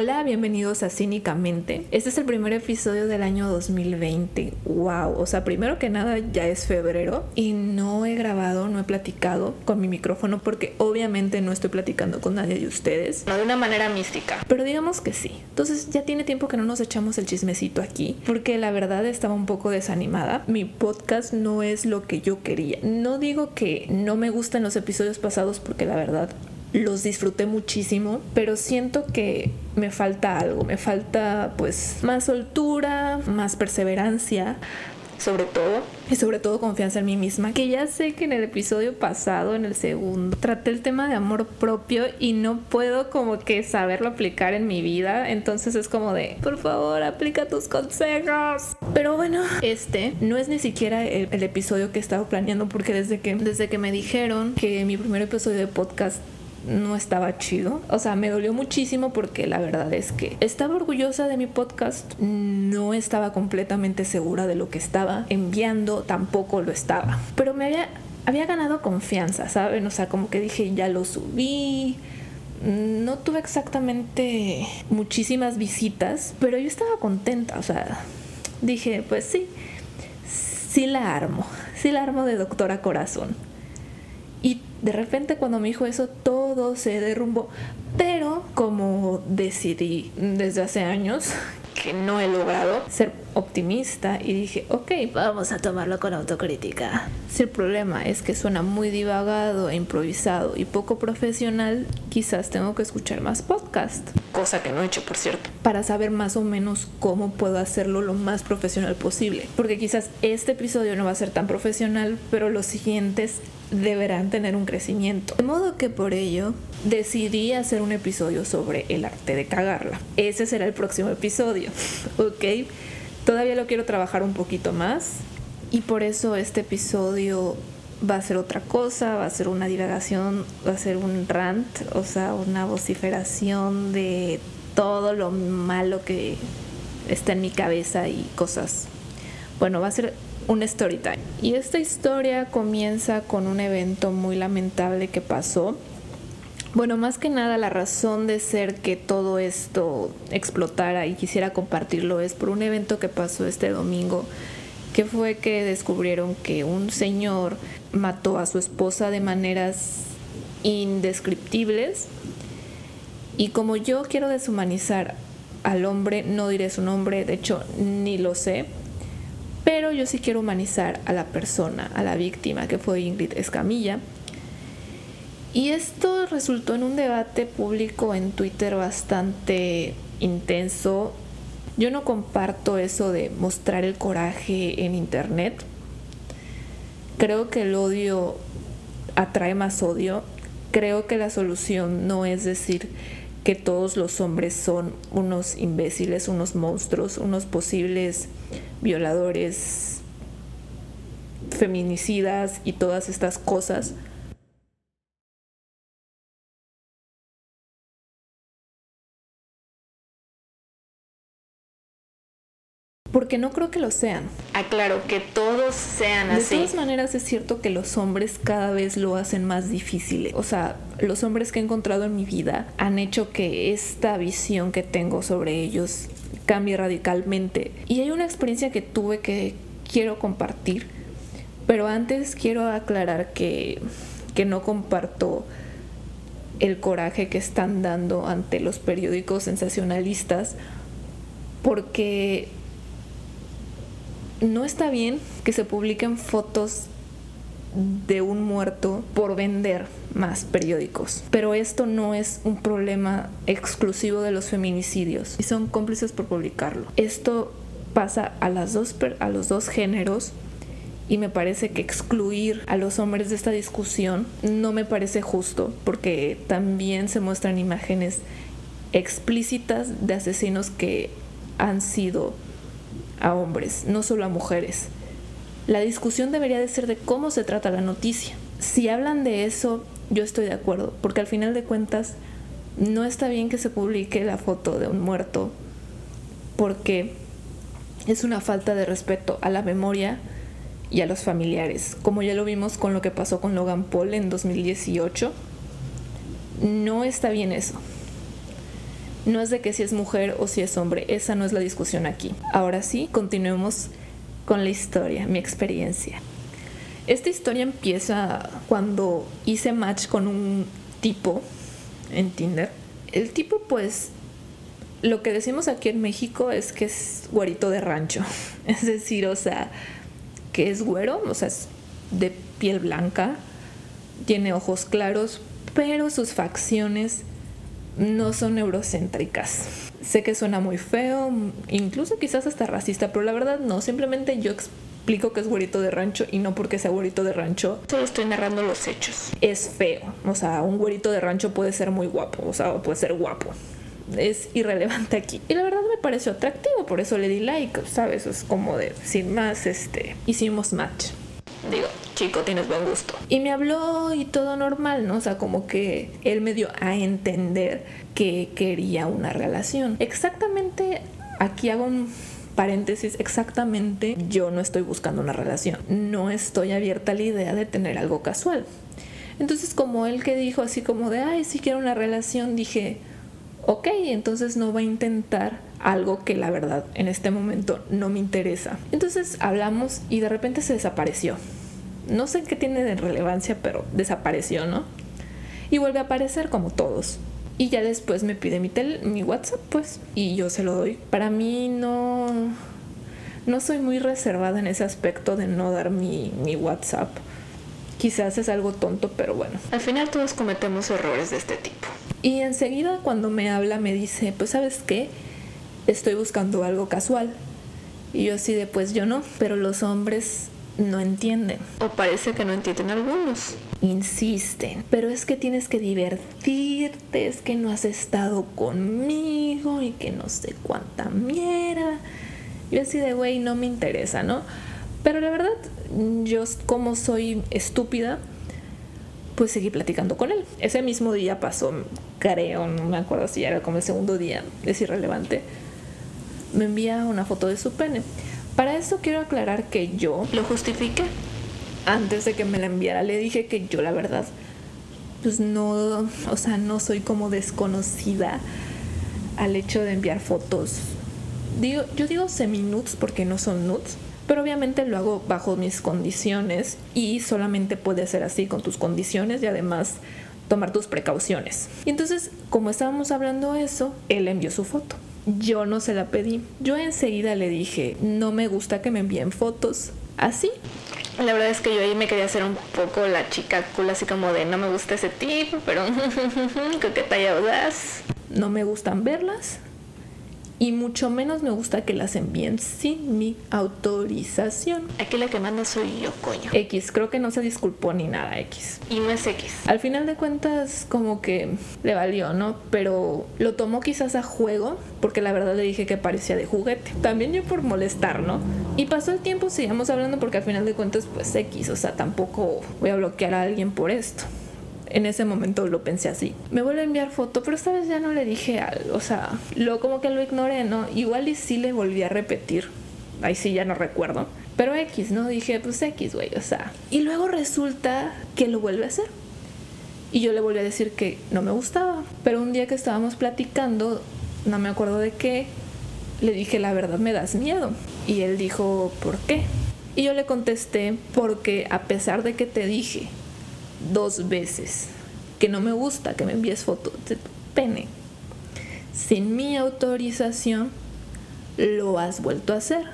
Hola, bienvenidos a Cínicamente. Este es el primer episodio del año 2020. Wow, o sea, primero que nada ya es febrero y no he grabado, no he platicado con mi micrófono porque obviamente no estoy platicando con nadie de ustedes. No de una manera mística, pero digamos que sí. Entonces ya tiene tiempo que no nos echamos el chismecito aquí porque la verdad estaba un poco desanimada. Mi podcast no es lo que yo quería. No digo que no me gustan los episodios pasados porque la verdad los disfruté muchísimo, pero siento que me falta algo, me falta pues más soltura, más perseverancia, sobre todo, y sobre todo confianza en mí misma, que ya sé que en el episodio pasado, en el segundo, traté el tema de amor propio y no puedo como que saberlo aplicar en mi vida, entonces es como de, por favor, aplica tus consejos. Pero bueno, este no es ni siquiera el, el episodio que estaba planeando porque desde que, desde que me dijeron que mi primer episodio de podcast no estaba chido. O sea, me dolió muchísimo porque la verdad es que estaba orgullosa de mi podcast, no estaba completamente segura de lo que estaba enviando, tampoco lo estaba. Pero me había, había ganado confianza, ¿saben? O sea, como que dije, ya lo subí. No tuve exactamente muchísimas visitas, pero yo estaba contenta, o sea, dije, pues sí, sí la armo, sí la armo de doctora corazón. Y de repente cuando me dijo eso, todo se derrumbó. Pero como decidí desde hace años que no he logrado ser optimista y dije, ok, vamos a tomarlo con autocrítica. Si el problema es que suena muy divagado e improvisado y poco profesional, quizás tengo que escuchar más podcast. Cosa que no he hecho, por cierto. Para saber más o menos cómo puedo hacerlo lo más profesional posible. Porque quizás este episodio no va a ser tan profesional, pero los siguientes deberán tener un crecimiento. De modo que por ello decidí hacer un episodio sobre el arte de cagarla. Ese será el próximo episodio, ¿ok? Todavía lo quiero trabajar un poquito más y por eso este episodio va a ser otra cosa, va a ser una divagación, va a ser un rant, o sea, una vociferación de todo lo malo que está en mi cabeza y cosas. Bueno, va a ser un story time. Y esta historia comienza con un evento muy lamentable que pasó. Bueno, más que nada la razón de ser que todo esto explotara y quisiera compartirlo es por un evento que pasó este domingo, que fue que descubrieron que un señor mató a su esposa de maneras indescriptibles. Y como yo quiero deshumanizar al hombre, no diré su nombre, de hecho ni lo sé, pero yo sí quiero humanizar a la persona, a la víctima, que fue Ingrid Escamilla. Y esto resultó en un debate público en Twitter bastante intenso. Yo no comparto eso de mostrar el coraje en Internet. Creo que el odio atrae más odio. Creo que la solución no es decir que todos los hombres son unos imbéciles, unos monstruos, unos posibles violadores, feminicidas y todas estas cosas. Porque no creo que lo sean. Aclaro, que todos sean así. De todas maneras es cierto que los hombres cada vez lo hacen más difícil. O sea, los hombres que he encontrado en mi vida han hecho que esta visión que tengo sobre ellos cambie radicalmente. Y hay una experiencia que tuve que quiero compartir. Pero antes quiero aclarar que, que no comparto el coraje que están dando ante los periódicos sensacionalistas porque no está bien que se publiquen fotos de un muerto por vender más periódicos. Pero esto no es un problema exclusivo de los feminicidios y son cómplices por publicarlo. Esto pasa a, las dos, a los dos géneros y me parece que excluir a los hombres de esta discusión no me parece justo porque también se muestran imágenes explícitas de asesinos que han sido a hombres, no solo a mujeres. La discusión debería de ser de cómo se trata la noticia. Si hablan de eso, yo estoy de acuerdo, porque al final de cuentas no está bien que se publique la foto de un muerto, porque es una falta de respeto a la memoria y a los familiares, como ya lo vimos con lo que pasó con Logan Paul en 2018. No está bien eso. No es de que si es mujer o si es hombre, esa no es la discusión aquí. Ahora sí, continuemos con la historia, mi experiencia. Esta historia empieza cuando hice match con un tipo en Tinder. El tipo pues lo que decimos aquí en México es que es güerito de rancho. Es decir, o sea, que es güero, o sea, es de piel blanca, tiene ojos claros, pero sus facciones no son eurocéntricas. Sé que suena muy feo, incluso quizás hasta racista, pero la verdad no, simplemente yo explico que es güerito de rancho y no porque sea güerito de rancho. Solo estoy narrando los hechos. Es feo, o sea, un güerito de rancho puede ser muy guapo, o sea, puede ser guapo es irrelevante aquí. Y la verdad me pareció atractivo, por eso le di like, ¿sabes? Es como de, sin más, este, hicimos match. Digo, chico, tienes buen gusto. Y me habló y todo normal, ¿no? O sea, como que él me dio a entender que quería una relación. Exactamente, aquí hago un paréntesis, exactamente, yo no estoy buscando una relación. No estoy abierta a la idea de tener algo casual. Entonces, como él que dijo así como de, ay, si quiero una relación, dije, ok, entonces no va a intentar algo que la verdad en este momento no me interesa. Entonces hablamos y de repente se desapareció. No sé qué tiene de relevancia, pero desapareció, ¿no? Y vuelve a aparecer como todos. Y ya después me pide mi, mi WhatsApp, pues, y yo se lo doy. Para mí no, no soy muy reservada en ese aspecto de no dar mi, mi WhatsApp. Quizás es algo tonto, pero bueno. Al final todos cometemos errores de este tipo. Y enseguida cuando me habla me dice, pues sabes qué, estoy buscando algo casual. Y yo así de, pues yo no, pero los hombres no entienden. O parece que no entienden algunos. Insisten, pero es que tienes que divertirte, es que no has estado conmigo y que no sé cuánta mierda. Yo así de, güey, no me interesa, ¿no? Pero la verdad, yo como soy estúpida, pues seguí platicando con él. Ese mismo día pasó, creo, no me acuerdo si era como el segundo día, es irrelevante. Me envía una foto de su pene. Para eso quiero aclarar que yo lo justifiqué. Antes de que me la enviara le dije que yo la verdad pues no, o sea, no soy como desconocida al hecho de enviar fotos. Digo, yo digo semi-nudes porque no son nudes pero obviamente lo hago bajo mis condiciones y solamente puede ser así con tus condiciones y además tomar tus precauciones. Y entonces, como estábamos hablando eso, él envió su foto. Yo no se la pedí. Yo enseguida le dije, no me gusta que me envíen fotos así. La verdad es que yo ahí me quería hacer un poco la chica cool, así como de no me gusta ese tipo, pero qué talla audaz. No me gustan verlas, y mucho menos me gusta que las envíen sin mi autorización. Aquí la que manda soy yo, coño. X, creo que no se disculpó ni nada, X. Y no es X. Al final de cuentas, como que le valió, ¿no? Pero lo tomó quizás a juego, porque la verdad le dije que parecía de juguete. También yo por molestar, ¿no? Y pasó el tiempo, sigamos hablando, porque al final de cuentas, pues X, o sea, tampoco voy a bloquear a alguien por esto en ese momento lo pensé así. Me vuelve a enviar foto, pero esta vez ya no le dije algo, o sea, lo como que lo ignoré, ¿no? Igual y sí le volví a repetir. Ahí sí ya no recuerdo. Pero X, ¿no? Dije, pues X, güey, o sea. Y luego resulta que lo vuelve a hacer. Y yo le volví a decir que no me gustaba. Pero un día que estábamos platicando, no me acuerdo de qué, le dije, la verdad me das miedo. Y él dijo, ¿por qué? Y yo le contesté, porque a pesar de que te dije dos veces que no me gusta que me envíes fotos de pene. Sin mi autorización, lo has vuelto a hacer.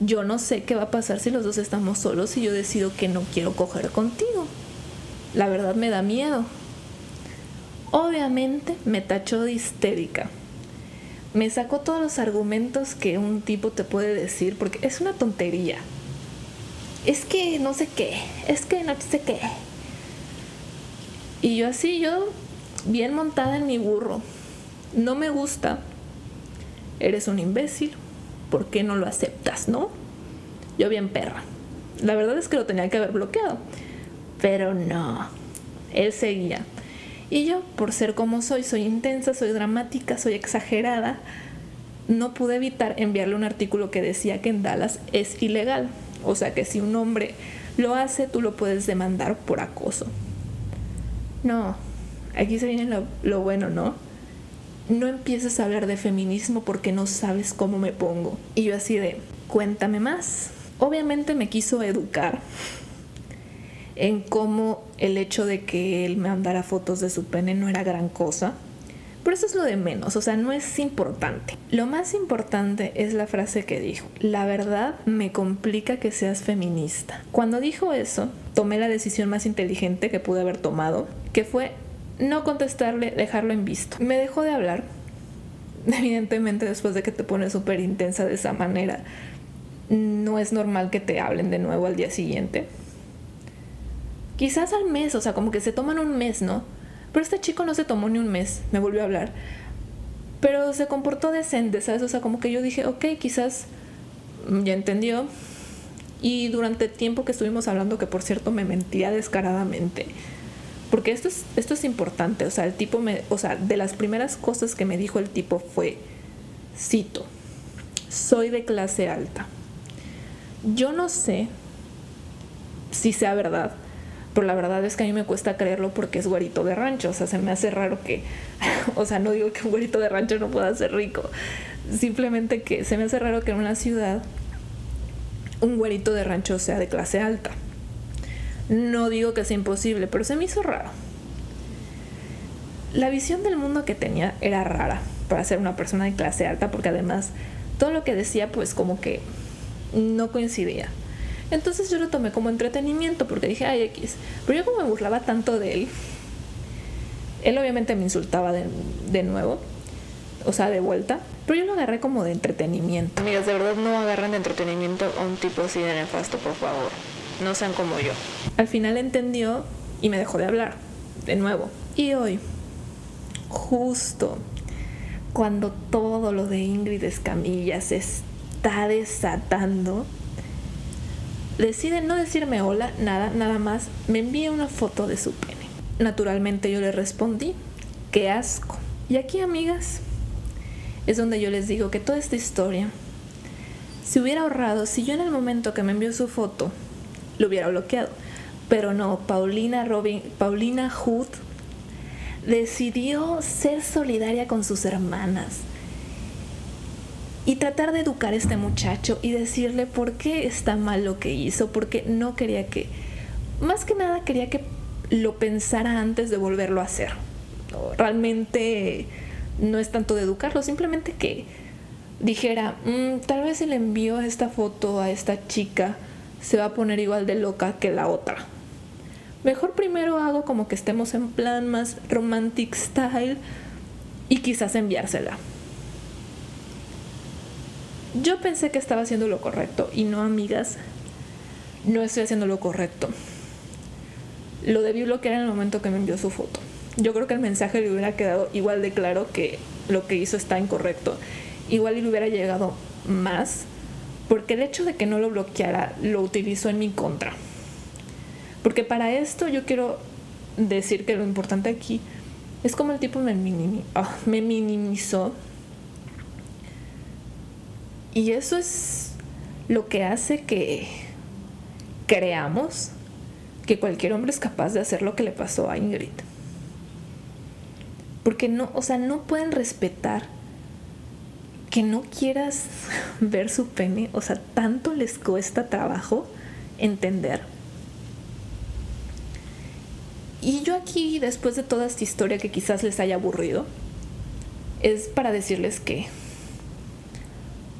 Yo no sé qué va a pasar si los dos estamos solos y yo decido que no quiero coger contigo. La verdad me da miedo. Obviamente me tachó de histérica. Me sacó todos los argumentos que un tipo te puede decir porque es una tontería. Es que no sé qué, es que no sé qué, y yo así, yo bien montada en mi burro. No me gusta. Eres un imbécil. ¿Por qué no lo aceptas, no? Yo bien perra. La verdad es que lo tenía que haber bloqueado. Pero no. Él seguía. Y yo, por ser como soy, soy intensa, soy dramática, soy exagerada, no pude evitar enviarle un artículo que decía que en Dallas es ilegal. O sea que si un hombre lo hace, tú lo puedes demandar por acoso. No, aquí se viene lo, bueno, ¿no? no empieces a hablar de feminismo porque no sabes cómo me pongo. Y yo así de, cuéntame más. Obviamente me quiso educar en cómo el hecho de que él me mandara fotos de su pene no era gran cosa. Pero eso es lo de menos, o sea, no es importante. Lo más importante es la frase que dijo. La verdad me complica que seas feminista. Cuando dijo eso, tomé la decisión más inteligente que pude haber tomado, que fue no contestarle, dejarlo en visto. Me dejó de hablar, evidentemente después de que te pones súper intensa de esa manera, no es normal que te hablen de nuevo al día siguiente. Quizás al mes, o sea, como que se toman un mes, ¿no? Pero este chico no se tomó ni un mes, me volvió a hablar. Pero se comportó decente, ¿sabes? O sea, como que yo dije, ok, quizás ya entendió. Y durante el tiempo que estuvimos hablando, que por cierto me mentía descaradamente, porque esto es, esto es importante, o sea, el tipo me, o sea, de las primeras cosas que me dijo el tipo fue, cito, soy de clase alta. Yo no sé si sea verdad, pero la verdad es que a mí me cuesta creerlo porque es güerito de rancho, o sea, se me hace raro que, o sea, no digo que un güerito de rancho no pueda ser rico, simplemente que se me hace raro que en una ciudad un güerito de rancho sea de clase alta. No digo que sea imposible, pero se me hizo raro. La visión del mundo que tenía era rara para ser una persona de clase alta, porque además todo lo que decía pues como que no coincidía. Entonces yo lo tomé como entretenimiento porque dije, ay, X. Pero yo como me burlaba tanto de él, él obviamente me insultaba de, de nuevo, o sea, de vuelta, pero yo lo agarré como de entretenimiento. Amigas, de verdad no agarren de entretenimiento a un tipo así de nefasto, por favor. No sean como yo. Al final entendió y me dejó de hablar, de nuevo. Y hoy, justo cuando todo lo de Ingrid Escamilla se está desatando, decide no decirme hola, nada, nada más, me envía una foto de su pene. Naturalmente yo le respondí, qué asco. Y aquí, amigas, es donde yo les digo que toda esta historia se hubiera ahorrado si yo en el momento que me envió su foto lo hubiera bloqueado. Pero no, Paulina Robin, Paulina Hood decidió ser solidaria con sus hermanas y tratar de educar a este muchacho y decirle por qué está mal lo que hizo, porque no quería que, más que nada quería que lo pensara antes de volverlo a hacer. Realmente no es tanto de educarlo, simplemente que dijera, mm, tal vez si le envío esta foto a esta chica, se va a poner igual de loca que la otra. Mejor primero hago como que estemos en plan más romantic style y quizás enviársela. Yo pensé que estaba haciendo lo correcto y no, amigas, no estoy haciendo lo correcto. Lo debí bloquear en el momento que me envió su foto. Yo creo que el mensaje le hubiera quedado igual de claro que lo que hizo está incorrecto. Igual le hubiera llegado más porque el hecho de que no lo bloqueara lo utilizó en mi contra. Porque para esto yo quiero decir que lo importante aquí es como el tipo me, ah, me minimizó. Y eso es lo que hace que creamos que cualquier hombre es capaz de hacer lo que le pasó a Ingrid. Porque no, o sea, no pueden respetar que no quieras ver su pene, o sea, tanto les cuesta trabajo entender. Y yo aquí, después de toda esta historia que quizás les haya aburrido, es para decirles que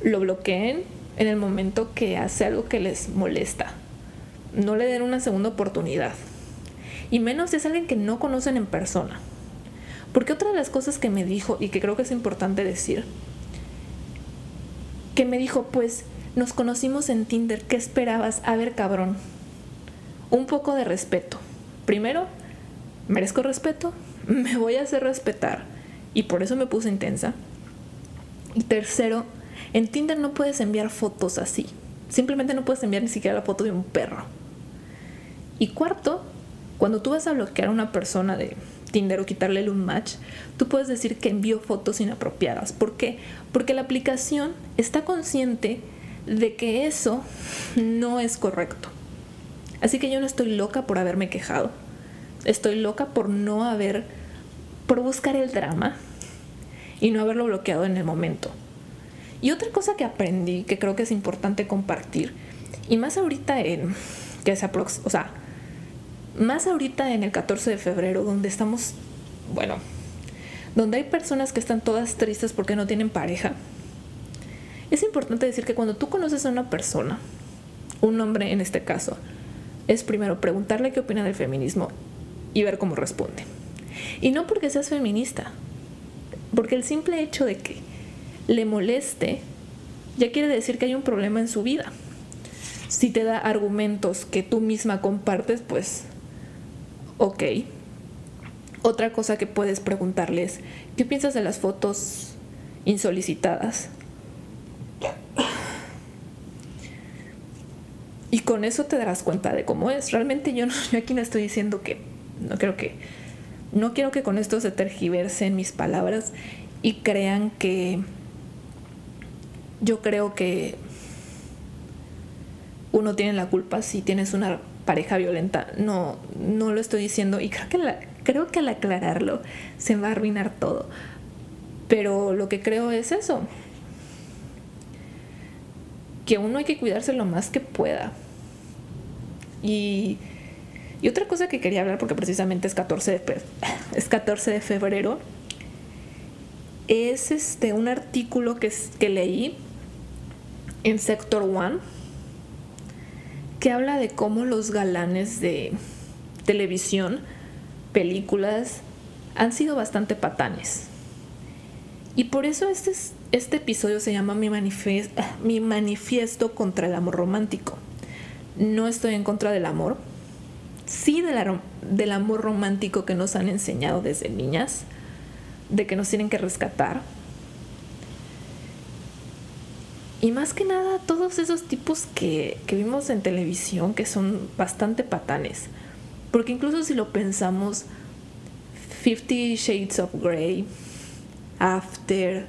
lo bloqueen en el momento que hace algo que les molesta. No le den una segunda oportunidad. Y menos si es alguien que no conocen en persona. Porque otra de las cosas que me dijo y que creo que es importante decir que me dijo, pues nos conocimos en Tinder, ¿qué esperabas? A ver, cabrón, un poco de respeto. Primero, merezco respeto, me voy a hacer respetar y por eso me puse intensa. Y tercero, en Tinder no puedes enviar fotos así. Simplemente no puedes enviar ni siquiera la foto de un perro. Y cuarto, cuando tú vas a bloquear a una persona de Tinder o quitarle un match, tú puedes decir que envió fotos inapropiadas. ¿Por qué? Porque la aplicación está consciente de que eso no es correcto. Así que yo no estoy loca por haberme quejado. Estoy loca por no haber, por buscar el drama y no haberlo bloqueado en el momento. Y otra cosa que aprendí, que creo que es importante compartir, y más ahorita en, que es aprox o sea, más ahorita en el 14 de febrero, donde estamos, bueno, donde hay personas que están todas tristes porque no tienen pareja, es importante decir que cuando tú conoces a una persona, un hombre en este caso, es primero preguntarle qué opina del feminismo y ver cómo responde. Y no porque seas feminista, porque el simple hecho de que le moleste ya quiere decir que hay un problema en su vida. Si te da argumentos que tú misma compartes, pues ok. Otra cosa que puedes preguntarle es, ¿qué piensas de las fotos insolicitadas? Y con eso te darás cuenta de cómo es. Realmente yo, no, yo aquí no estoy diciendo que, no creo que, no quiero que con esto se tergiversen mis palabras y crean que yo creo que uno tiene la culpa si tienes una pareja violenta. No, no lo estoy diciendo y creo que, creo que al aclararlo se va a arruinar todo. Pero lo que creo es eso. Que uno hay que cuidarse lo más que pueda. Y, y otra cosa que quería hablar, porque precisamente es 14 de, es 14 de febrero, es este, un artículo que, que leí en Sector One que habla de cómo los galanes de televisión, películas, han sido bastante patanes. Y por eso este, este episodio se llama mi, mi manifiesto contra el amor romántico. No estoy en contra del amor, sí del amor romántico que nos han enseñado desde niñas, de que nos tienen que rescatar. Y más que nada, todos esos tipos que, que vimos en televisión que son bastante patanes. Porque incluso si lo pensamos, Fifty Shades of Grey, After,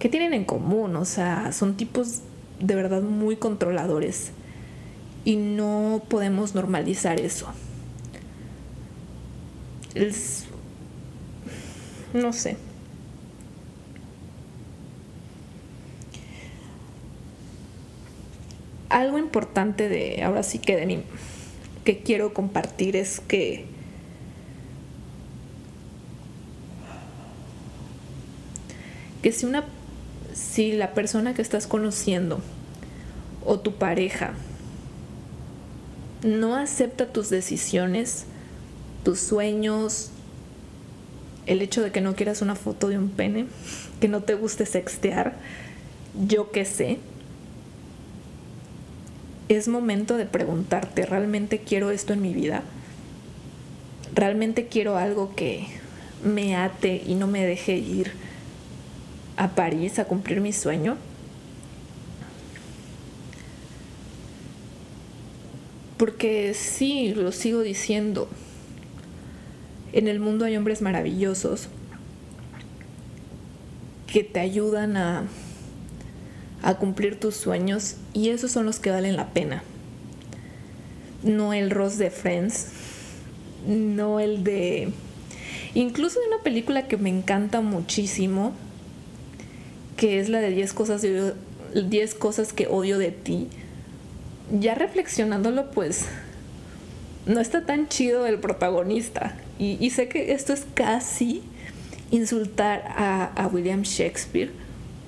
¿qué tienen en común? O sea, son tipos de verdad muy controladores. Y no podemos normalizar eso. Es, no sé. Algo importante de, ahora sí que de mí, que quiero compartir es que que si una si la persona que estás conociendo o tu pareja no acepta tus decisiones, tus sueños, el hecho de que no quieras una foto de un pene, que no te guste sextear, yo qué sé. Es momento de preguntarte, ¿realmente quiero esto en mi vida? ¿Realmente quiero algo que me ate y no me deje ir a París a cumplir mi sueño? Porque sí, lo sigo diciendo, en el mundo hay hombres maravillosos que te ayudan a, a cumplir tus sueños y esos son los que valen la pena. No el Ross de Friends, no el de... Incluso de una película que me encanta muchísimo, que es la de 10 cosas, 10 cosas que odio de ti. Ya reflexionándolo, pues no está tan chido el protagonista. Y, sé que esto es casi insultar a, William Shakespeare,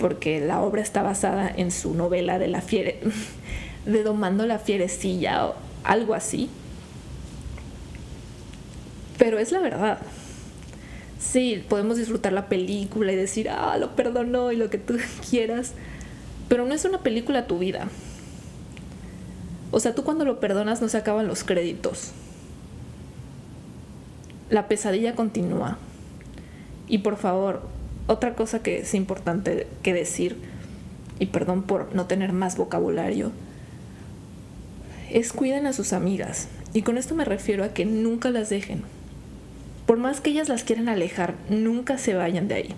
porque la obra está basada en su novela de la fiere, de Domando la fierecilla o algo así. Pero es la verdad. Sí, podemos disfrutar la película y decir, ah, lo perdonó y lo que tú quieras, pero no es una película tu vida. O sea, tú cuando lo perdonas no se acaban los créditos la pesadilla continúa. Y por favor, otra cosa que es importante que decir, y perdón por no tener más vocabulario, es cuiden a sus amigas. Y con esto me refiero a que nunca las dejen. Por más que ellas las quieran alejar, nunca se vayan de ahí.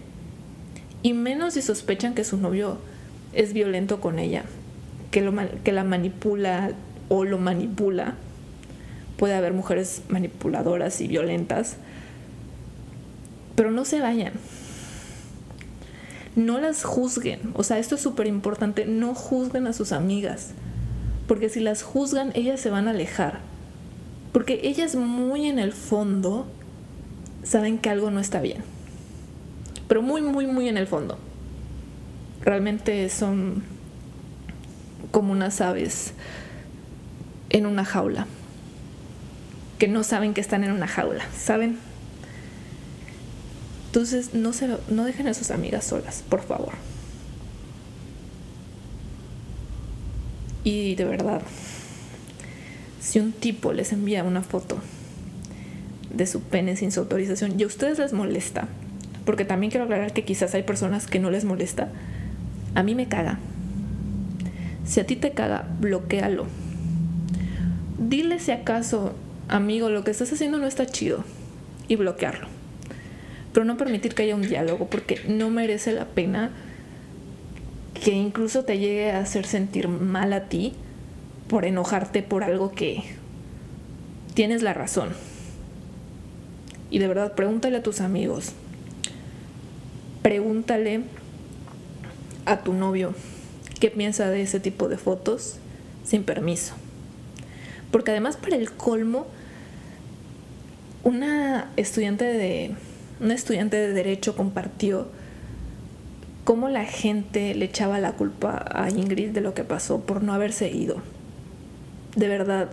Y menos si sospechan que su novio es violento con ella, que, lo, que la manipula o lo manipula puede haber mujeres manipuladoras y violentas, pero no se vayan. No las juzguen. O sea, esto es súper importante. No juzguen a sus amigas. Porque si las juzgan, ellas se van a alejar. Porque ellas muy en el fondo saben que algo no está bien. Pero muy, muy, muy en el fondo. Realmente son como unas aves en una jaula. Que no saben que están en una jaula. ¿Saben? Entonces no, se, no dejen a sus amigas solas, por favor. Y de verdad, si un tipo les envía una foto de su pene sin su autorización y a ustedes les molesta, porque también quiero aclarar que quizás hay personas que no les molesta, a mí me caga. Si a ti te caga, bloquealo. Dile si acaso, amigo, lo que estás haciendo no está chido y bloquearlo pero no permitir que haya un diálogo porque no merece la pena que incluso te llegue a hacer sentir mal a ti por enojarte por algo que tienes la razón. Y de verdad, pregúntale a tus amigos. Pregúntale a tu novio qué piensa de ese tipo de fotos sin permiso. Porque además para el colmo, una estudiante de una estudiante de derecho compartió cómo la gente le echaba la culpa a Ingrid de lo que pasó por no haberse ido. De verdad,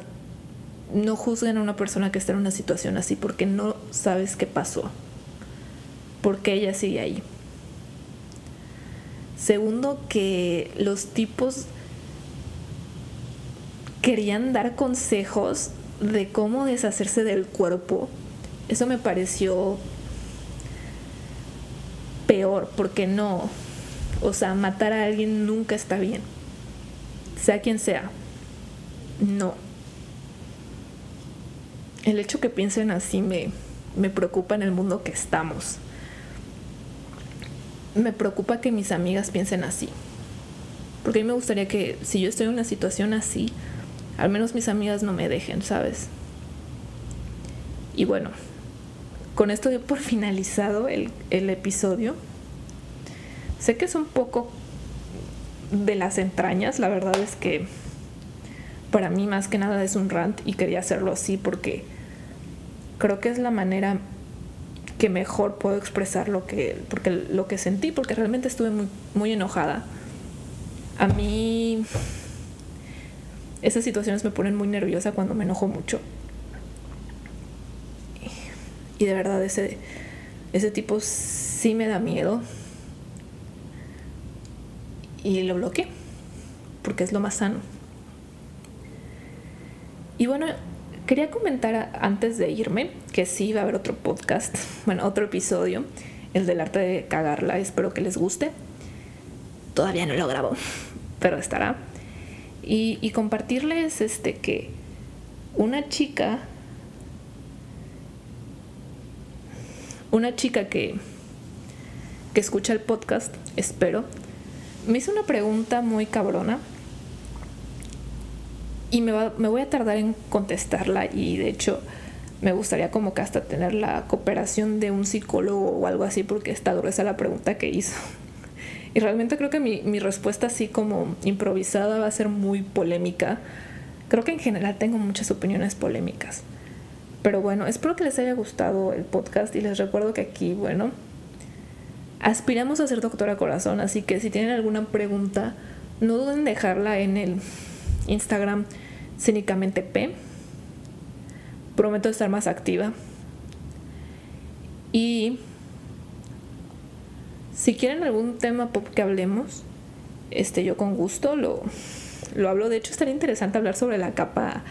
no juzguen a una persona que está en una situación así porque no sabes qué pasó. Porque ella sigue ahí. Segundo, que los tipos querían dar consejos de cómo deshacerse del cuerpo. Eso me pareció peor, porque no, o sea, matar a alguien nunca está bien, sea quien sea, no. El hecho que piensen así me, me preocupa en el mundo que estamos. Me preocupa que mis amigas piensen así. Porque a mí me gustaría que si yo estoy en una situación así, al menos mis amigas no me dejen, ¿sabes? Y bueno, con esto doy por finalizado el, el episodio. Sé que es un poco de las entrañas, la verdad es que para mí más que nada es un rant y quería hacerlo así porque creo que es la manera que mejor puedo expresar lo que, porque, lo que sentí, porque realmente estuve muy, muy enojada. A mí esas situaciones me ponen muy nerviosa cuando me enojo mucho. Y de verdad ese, ese tipo sí me da miedo. Y lo bloqueé, porque es lo más sano. Y bueno, quería comentar antes de irme que sí va a haber otro podcast, bueno, otro episodio, el del arte de cagarla, espero que les guste. Todavía no lo grabo, pero estará. Y, y compartirles este que una chica una chica que, que escucha el podcast, espero, me hizo una pregunta muy cabrona y me, me voy a tardar en contestarla y de hecho me gustaría como que hasta tener la cooperación de un psicólogo o algo así porque está gruesa la pregunta que hizo. Y realmente creo que mi, mi, respuesta así como improvisada va a ser muy polémica. Creo que en general tengo muchas opiniones polémicas. Pero bueno, espero que les haya gustado el podcast y les recuerdo que aquí, bueno, aspiramos a ser doctora corazón, así que si tienen alguna pregunta, no duden en dejarla en el Instagram cínicamente P. Prometo estar más activa. Y si quieren algún tema pop que hablemos, este yo con gusto lo, lo hablo. De hecho, estaría interesante hablar sobre la capa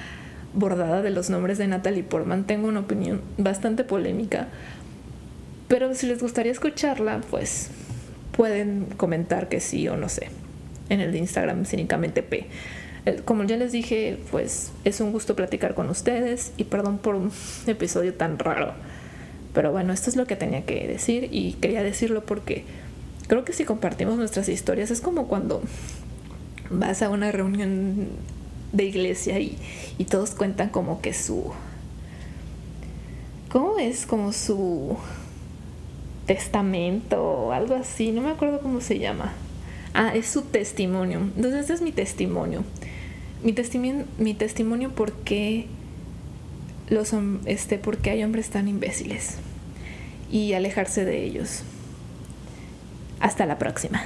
bordada de los nombres de Natalie Portman. Tengo una opinión bastante polémica, pero si les gustaría escucharla, pues pueden comentar que sí o no sé en el de Instagram cínicamente P. Como ya les dije, pues es un gusto platicar con ustedes y perdón por un episodio tan raro. Pero bueno, esto es lo que tenía que decir y quería decirlo porque creo que si compartimos nuestras historias es como cuando vas a una reunión de iglesia y, y todos cuentan como que su... ¿Cómo es? Como su... testamento o algo así, no me acuerdo cómo se llama. Ah, es su testimonio. Entonces, este es mi testimonio. Mi, testimonio, mi testimonio porque los este porque hay hombres tan imbéciles y alejarse de ellos. Hasta la próxima.